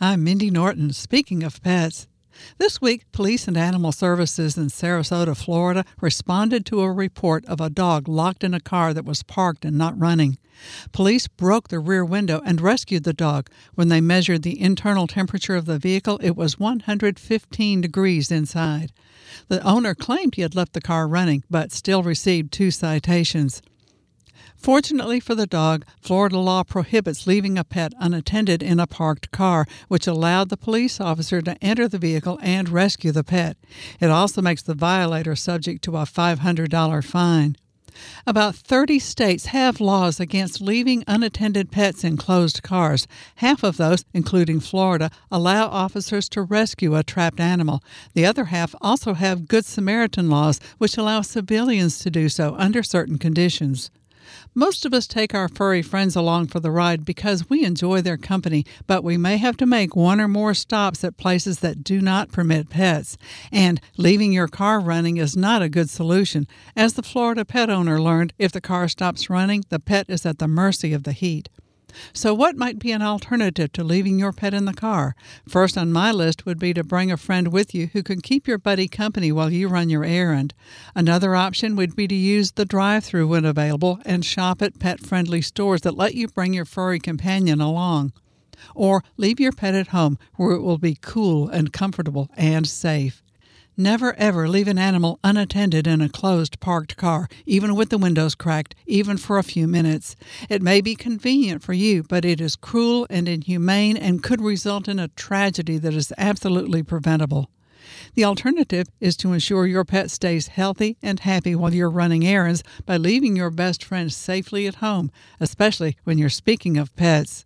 I'm Mindy Norton. Speaking of pets, this week, police and animal services in Sarasota, Florida, responded to a report of a dog locked in a car that was parked and not running. Police broke the rear window and rescued the dog. When they measured the internal temperature of the vehicle, it was 115 degrees inside. The owner claimed he had left the car running, but still received two citations. Fortunately for the dog, Florida law prohibits leaving a pet unattended in a parked car, which allowed the police officer to enter the vehicle and rescue the pet. It also makes the violator subject to a $500 fine. About 30 states have laws against leaving unattended pets in closed cars. Half of those, including Florida, allow officers to rescue a trapped animal. The other half also have Good Samaritan laws, which allow civilians to do so under certain conditions. Most of us take our furry friends along for the ride because we enjoy their company, but we may have to make one or more stops at places that do not permit pets. And leaving your car running is not a good solution. As the Florida pet owner learned, if the car stops running, the pet is at the mercy of the heat. So, what might be an alternative to leaving your pet in the car? First on my list would be to bring a friend with you who can keep your buddy company while you run your errand. Another option would be to use the drive through when available and shop at pet friendly stores that let you bring your furry companion along. Or leave your pet at home where it will be cool and comfortable and safe. Never ever leave an animal unattended in a closed parked car, even with the windows cracked, even for a few minutes. It may be convenient for you, but it is cruel and inhumane and could result in a tragedy that is absolutely preventable. The alternative is to ensure your pet stays healthy and happy while you're running errands by leaving your best friend safely at home, especially when you're speaking of pets.